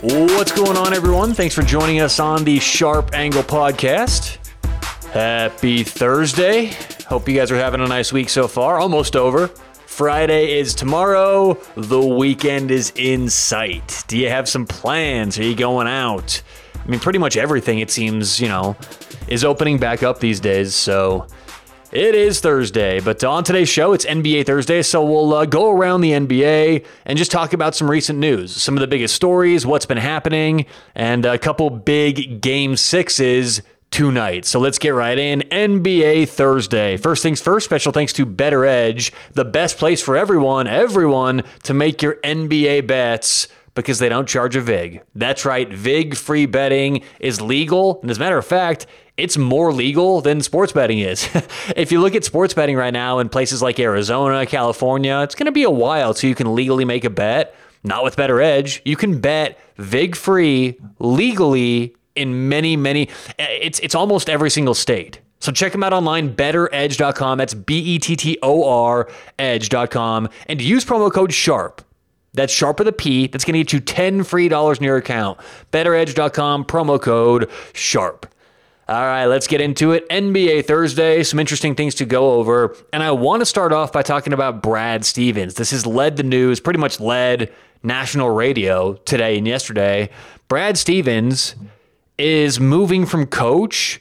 What's going on, everyone? Thanks for joining us on the Sharp Angle podcast. Happy Thursday. Hope you guys are having a nice week so far. Almost over. Friday is tomorrow. The weekend is in sight. Do you have some plans? Are you going out? I mean, pretty much everything, it seems, you know, is opening back up these days. So it is Thursday, but on today's show, it's NBA Thursday, so we'll uh, go around the NBA and just talk about some recent news, some of the biggest stories, what's been happening, and a couple big game sixes tonight. So let's get right in. NBA Thursday. First things first, special thanks to BettorEdge, the best place for everyone, everyone to make your NBA bets because they don't charge a VIG. That's right, VIG free betting is legal. And as a matter of fact, it's more legal than sports betting is. if you look at sports betting right now in places like Arizona, California, it's going to be a while till you can legally make a bet. Not with BettorEdge. You can bet VIG free legally in many, many, eh, it's, it's almost every single state. So check them out online, bettoredge.com. That's B E T T O R edge.com. And use promo code SHARP. That's sharp with a P. That's going to get you 10 free dollars in your account. Bettoredge.com, promo code SHARP. All right, let's get into it. NBA Thursday, some interesting things to go over. And I want to start off by talking about Brad Stevens. This has led the news, pretty much led national radio today and yesterday. Brad Stevens is moving from coach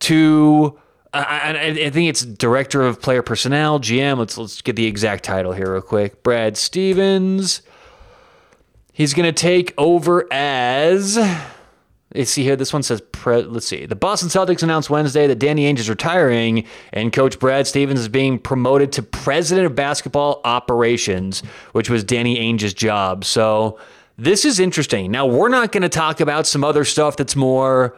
to. I, I, think it's director of player personnel, GM. Let's let's get the exact title here real quick. Brad Stevens. He's going to take over as see here. This one says, pre- let's see. The Boston Celtics announced Wednesday that Danny Ainge is retiring and coach Brad Stevens is being promoted to president of basketball operations, which was Danny Ainge's job. So this is interesting. Now, we're not going to talk about some other stuff that's more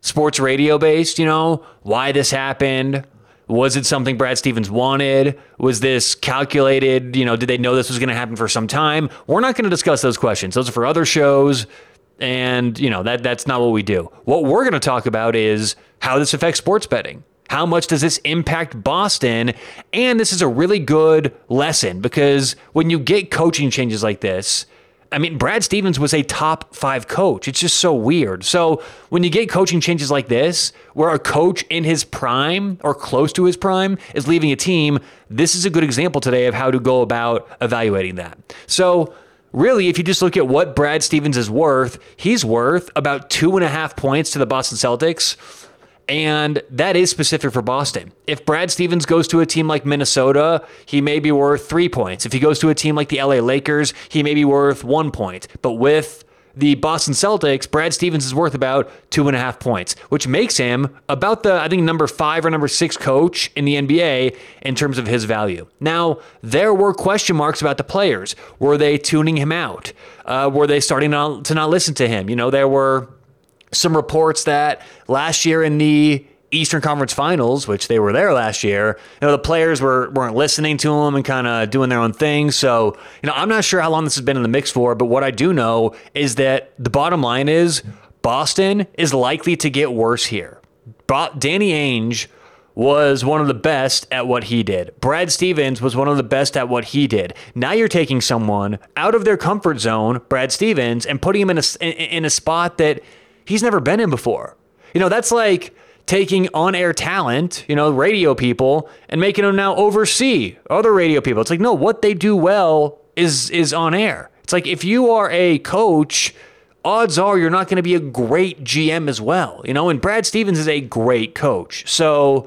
sports radio based, you know, why this happened. Was it something Brad Stevens wanted? Was this calculated? You know, did they know this was going to happen for some time? We're not going to discuss those questions. Those are for other shows and you know that that's not what we do. What we're going to talk about is how this affects sports betting. How much does this impact Boston? And this is a really good lesson because when you get coaching changes like this, I mean, Brad Stevens was a top five coach. It's just so weird. So when you get coaching changes like this, where a coach in his prime or close to his prime is leaving a team, this is a good example today of how to go about evaluating that. So really, if you just look at what Brad Stevens is worth, he's worth about two and a half points to the Boston Celtics. And that is specific for Boston. If Brad Stevens goes to a team like Minnesota, he may be worth three points. If he goes to a team like the LA Lakers, he may be worth one point. But with the Boston Celtics, Brad Stevens is worth about two and a half points, which makes him about the, I think, number five or number six coach in the NBA in terms of his value. Now, there were question marks about the players. Were they tuning him out? Uh, were they starting to not listen to him? You know, there were some reports that last year in the Eastern Conference Finals, which they were there last year, you know, the players were weren't listening to them and kind of doing their own thing. So, you know, I'm not sure how long this has been in the mix for, but what I do know is that the bottom line is Boston is likely to get worse here. Danny Ainge was one of the best at what he did. Brad Stevens was one of the best at what he did. Now you're taking someone out of their comfort zone, Brad Stevens, and putting him in a in a spot that he's never been in before. You know, that's like taking on air talent, you know, radio people, and making them now oversee other radio people. It's like, no, what they do well is is on air. It's like if you are a coach, odds are you're not going to be a great GM as well. You know, and Brad Stevens is a great coach. So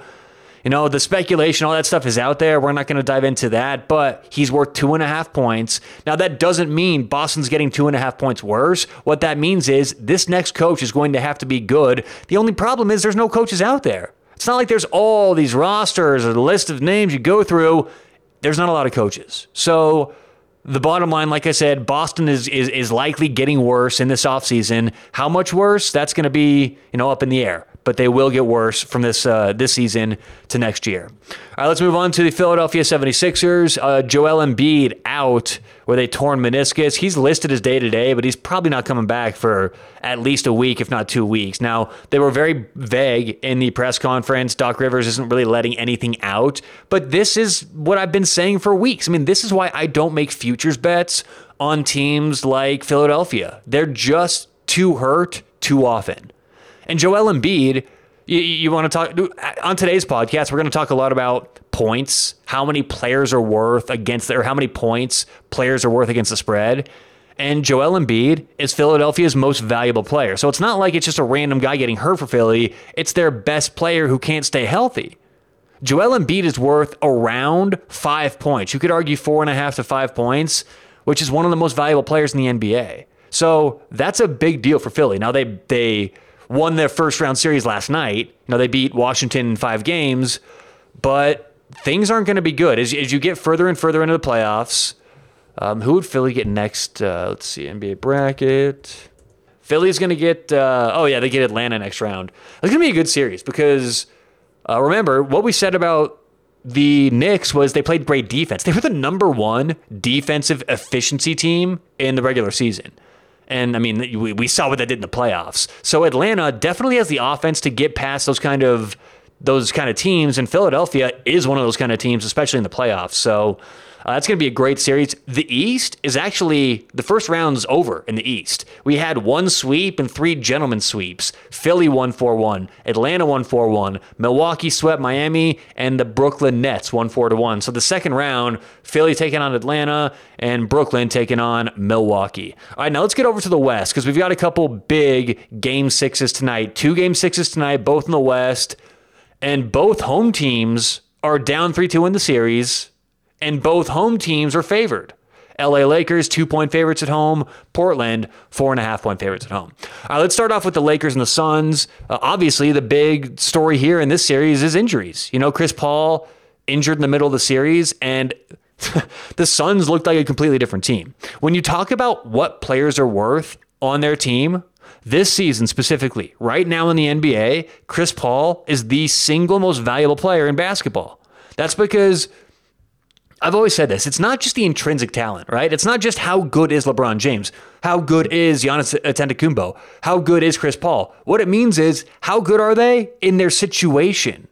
you know, the speculation, all that stuff is out there. We're not going to dive into that, but he's worth two and a half points. Now, that doesn't mean Boston's getting two and a half points worse. What that means is this next coach is going to have to be good. The only problem is there's no coaches out there. It's not like there's all these rosters or the list of names you go through. There's not a lot of coaches. So, the bottom line, like I said, Boston is is, is likely getting worse in this offseason. How much worse? That's going to be, you know, up in the air. But they will get worse from this uh, this season to next year. All right, let's move on to the Philadelphia 76ers. Uh, Joel Embiid out with a torn meniscus. He's listed as day to day, but he's probably not coming back for at least a week, if not two weeks. Now, they were very vague in the press conference. Doc Rivers isn't really letting anything out, but this is what I've been saying for weeks. I mean, this is why I don't make futures bets on teams like Philadelphia. They're just too hurt too often. And Joel Embiid, you, you want to talk on today's podcast, we're going to talk a lot about points, how many players are worth against, or how many points players are worth against the spread. And Joel Embiid is Philadelphia's most valuable player. So it's not like it's just a random guy getting hurt for Philly. It's their best player who can't stay healthy. Joel Embiid is worth around five points. You could argue four and a half to five points, which is one of the most valuable players in the NBA. So that's a big deal for Philly. Now they they won their first round series last night. You know, they beat Washington in five games, but things aren't going to be good as, as you get further and further into the playoffs. Um, who would Philly get next? Uh, let's see, NBA bracket. Philly's going to get, uh, oh, yeah, they get Atlanta next round. It's going to be a good series because uh, remember what we said about the Knicks was they played great defense. They were the number one defensive efficiency team in the regular season. And I mean, we, we saw what they did in the playoffs. So Atlanta definitely has the offense to get past those kind of those kind of teams, and Philadelphia is one of those kind of teams, especially in the playoffs. So uh, that's going to be a great series. The East is actually the first round's over in the East. We had one sweep and three gentlemen sweeps. Philly won 4 1, Atlanta won 4 1, Milwaukee swept Miami, and the Brooklyn Nets won 4 1. So the second round, Philly taking on Atlanta and Brooklyn taking on Milwaukee. All right, now let's get over to the West because we've got a couple big game sixes tonight. Two game sixes tonight, both in the West, and both home teams are down 3 2 in the series and both home teams are favored. LA Lakers, two point favorites at home. Portland, four and a half point favorites at home. All right, let's start off with the Lakers and the Suns. Uh, obviously, the big story here in this series is injuries. You know, Chris Paul injured in the middle of the series, and the Suns looked like a completely different team. When you talk about what players are worth on their team, this season specifically, right now in the NBA, Chris Paul is the single most valuable player in basketball. That's because I've always said this. It's not just the intrinsic talent, right? It's not just how good is LeBron James, how good is Giannis Antetokounmpo, how good is Chris Paul. What it means is how good are they in their situation?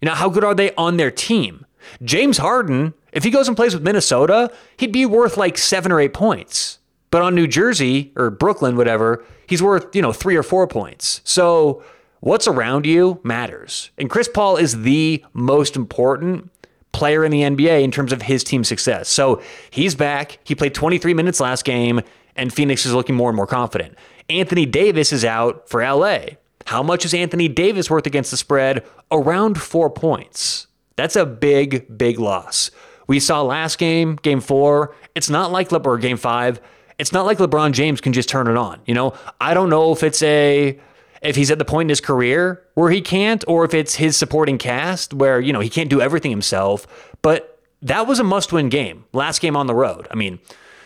You know, how good are they on their team? James Harden, if he goes and plays with Minnesota, he'd be worth like seven or eight points. But on New Jersey or Brooklyn, whatever, he's worth, you know, three or four points. So what's around you matters. And Chris Paul is the most important player in the NBA in terms of his team success. So he's back. He played 23 minutes last game, and Phoenix is looking more and more confident. Anthony Davis is out for LA. How much is Anthony Davis worth against the spread? Around four points. That's a big, big loss. We saw last game, game four. It's not like LeBron, game five. It's not like LeBron James can just turn it on. You know, I don't know if it's a if he's at the point in his career where he can't, or if it's his supporting cast where, you know, he can't do everything himself. But that was a must win game. Last game on the road. I mean,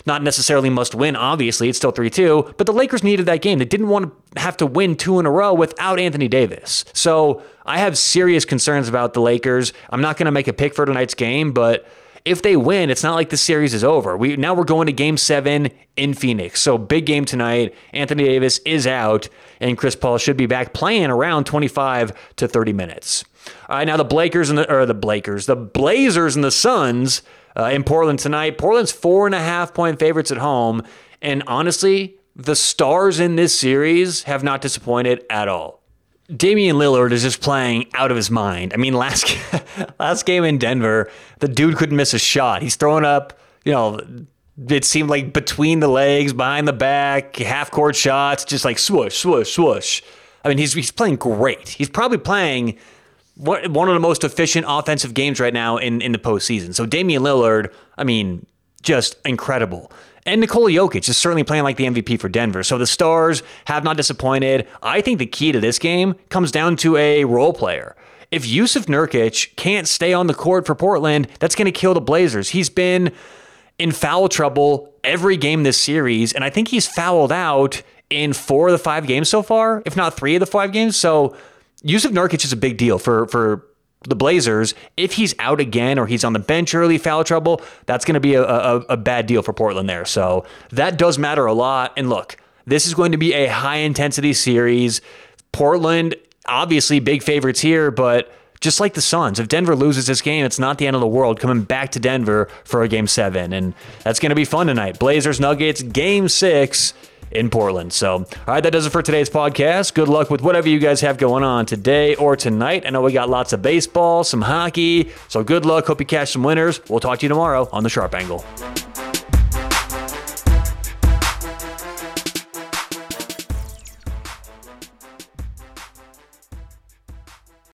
not necessarily must win, obviously. It's still 3 2, but the Lakers needed that game. They didn't want to have to win two in a row without Anthony Davis. So I have serious concerns about the Lakers. I'm not going to make a pick for tonight's game, but if they win, it's not like the series is over. We now we're going to game seven in Phoenix. So big game tonight. Anthony Davis is out, and Chris Paul should be back playing around 25 to 30 minutes. All right, now the Blakers and the or the Blakers, the Blazers and the Suns uh, in Portland tonight. Portland's four and a half point favorites at home, and honestly, the stars in this series have not disappointed at all. Damian Lillard is just playing out of his mind. I mean, last last game in Denver, the dude couldn't miss a shot. He's throwing up, you know, it seemed like between the legs, behind the back, half court shots, just like swoosh, swoosh, swoosh. I mean, he's he's playing great. He's probably playing one of the most efficient offensive games right now in in the postseason. So Damian Lillard, I mean, just incredible. And Nikola Jokic is certainly playing like the MVP for Denver. So the Stars have not disappointed. I think the key to this game comes down to a role player. If Jusuf Nurkic can't stay on the court for Portland, that's going to kill the Blazers. He's been in foul trouble every game this series, and I think he's fouled out in four of the five games so far, if not three of the five games. So Jusuf Nurkic is a big deal for for the Blazers. If he's out again or he's on the bench early, foul trouble, that's going to be a, a, a bad deal for Portland there. So that does matter a lot. And look, this is going to be a high intensity series. Portland, obviously, big favorites here, but just like the Suns, if Denver loses this game, it's not the end of the world coming back to Denver for a game seven. And that's going to be fun tonight. Blazers, Nuggets, game six in Portland. So, all right, that does it for today's podcast. Good luck with whatever you guys have going on today or tonight. I know we got lots of baseball, some hockey. So, good luck. Hope you catch some winners. We'll talk to you tomorrow on the Sharp Angle.